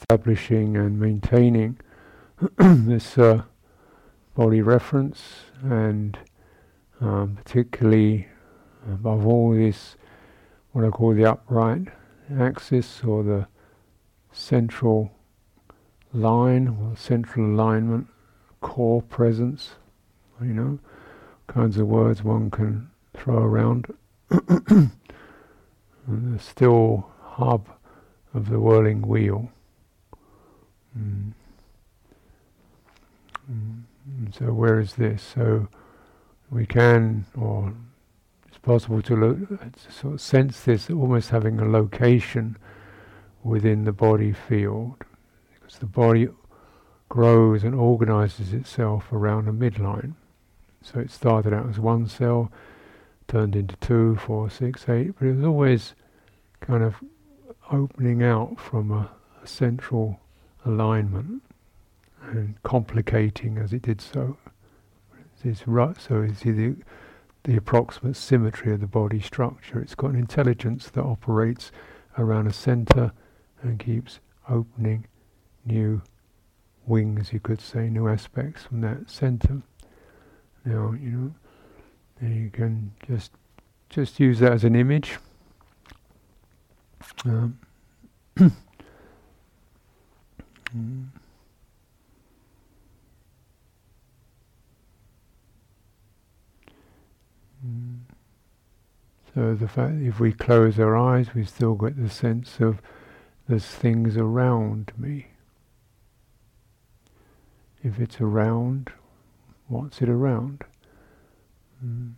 establishing and maintaining this uh, body reference and um, particularly above all this what I call the upright axis or the central line or central alignment, core presence, you know, kinds of words one can throw around. the still hub of the whirling wheel. Mm. Mm. So where is this? So we can, or it's possible to look, sort of sense this almost having a location within the body field, because the body grows and organizes itself around a midline. So it started out as one cell, turned into two, four, six, eight, but it was always kind of opening out from a, a central alignment and complicating as it did so. It's right, so you see the, the approximate symmetry of the body structure. It's got an intelligence that operates around a center and keeps opening new wings, you could say, new aspects from that center. Now, you know, you can just just use that as an image. Um, mm. So the fact if we close our eyes, we still get the sense of there's things around me. If it's around, what's it around? Mm.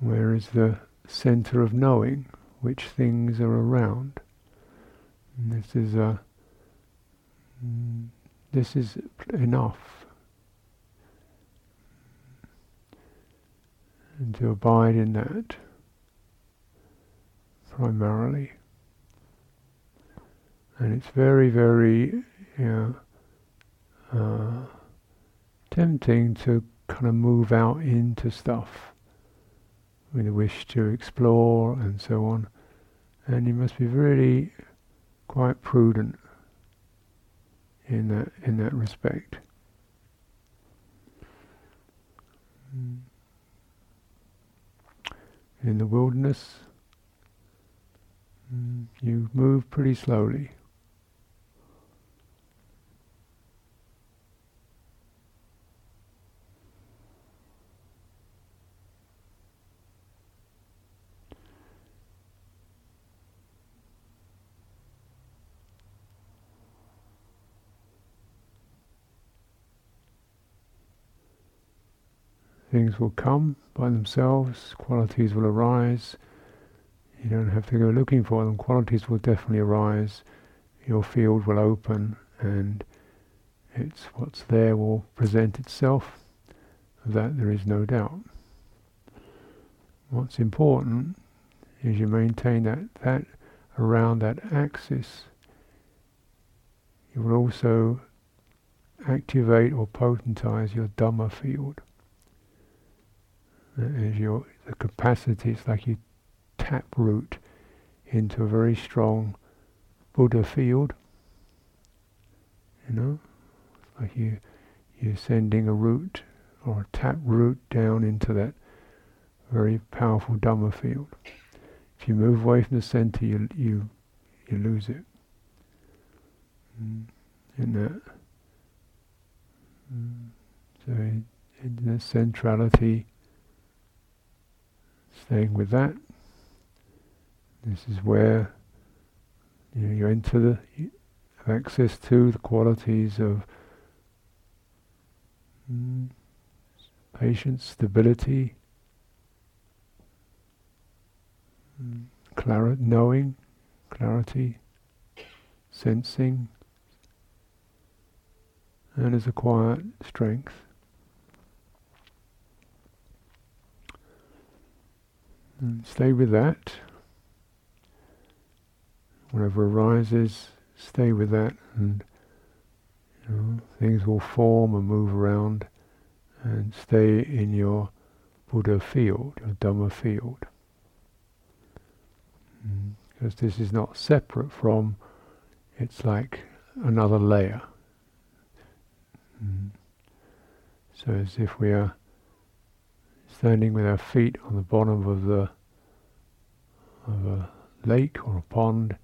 Where is the center of knowing which things are around? And this is a mm, this is enough and to abide in that primarily. And it's very, very you know, uh, tempting to kind of move out into stuff with a wish to explore and so on. And you must be really quite prudent in that in that respect. In the wilderness, you move pretty slowly. Things will come by themselves, qualities will arise. You don't have to go looking for them, qualities will definitely arise. Your field will open and it's what's there will present itself. Of that there is no doubt. What's important is you maintain that, that around that axis. You will also activate or potentize your Dhamma field is your the capacity. It's like you tap root into a very strong Buddha field. You know, it's like you you're sending a root or a tap root down into that very powerful Dhamma field. If you move away from the center, you you you lose it. Mm. In that, mm. so in, in the centrality staying with that. This is where you, you enter the you have access to the qualities of mm, patience, stability, mm, clarity, knowing, clarity, sensing, and as a quiet strength. And stay with that. Whatever arises, stay with that, and you know, things will form and move around, and stay in your Buddha field, your Dhamma field. because this is not separate from, it's like another layer. Mm. So as if we are standing with our feet on the bottom of the of a lake or a pond,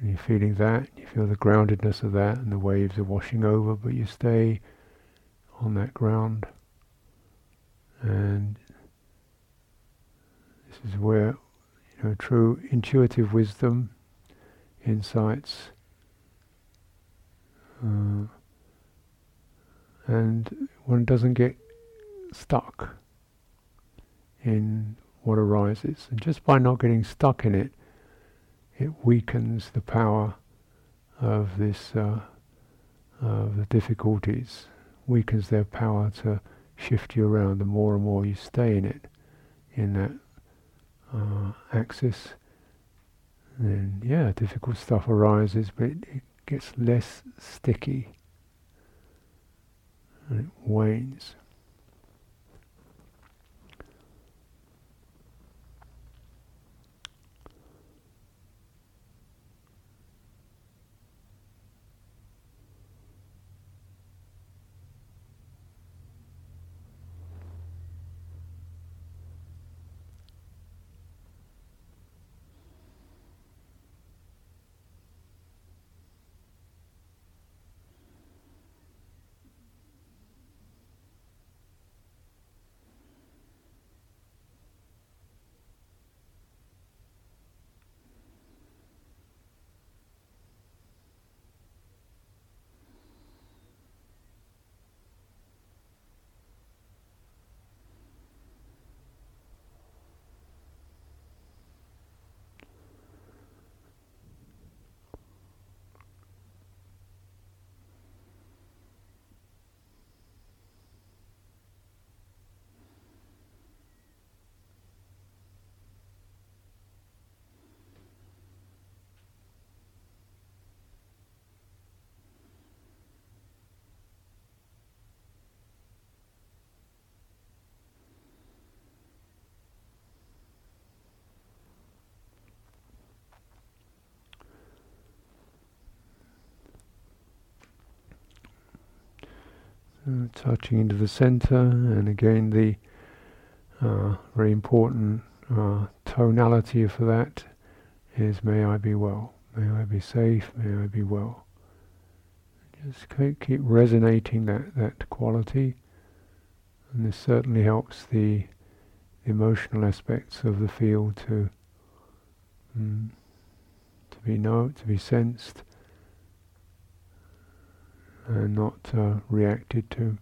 and you're feeling that, you feel the groundedness of that, and the waves are washing over, but you stay on that ground. And this is where you know true intuitive wisdom, insights, uh, and one doesn't get stuck in what arises. And just by not getting stuck in it, it weakens the power of this, uh, of the difficulties, weakens their power to shift you around. The more and more you stay in it, in that uh, axis, then yeah, difficult stuff arises, but it, it gets less sticky and it wanes. Uh, touching into the center, and again the uh, very important uh, tonality for that is May I be well, may I be safe, may I be well. Just keep resonating that, that quality, and this certainly helps the emotional aspects of the field to mm, to be known, to be sensed, and not uh, reacted to.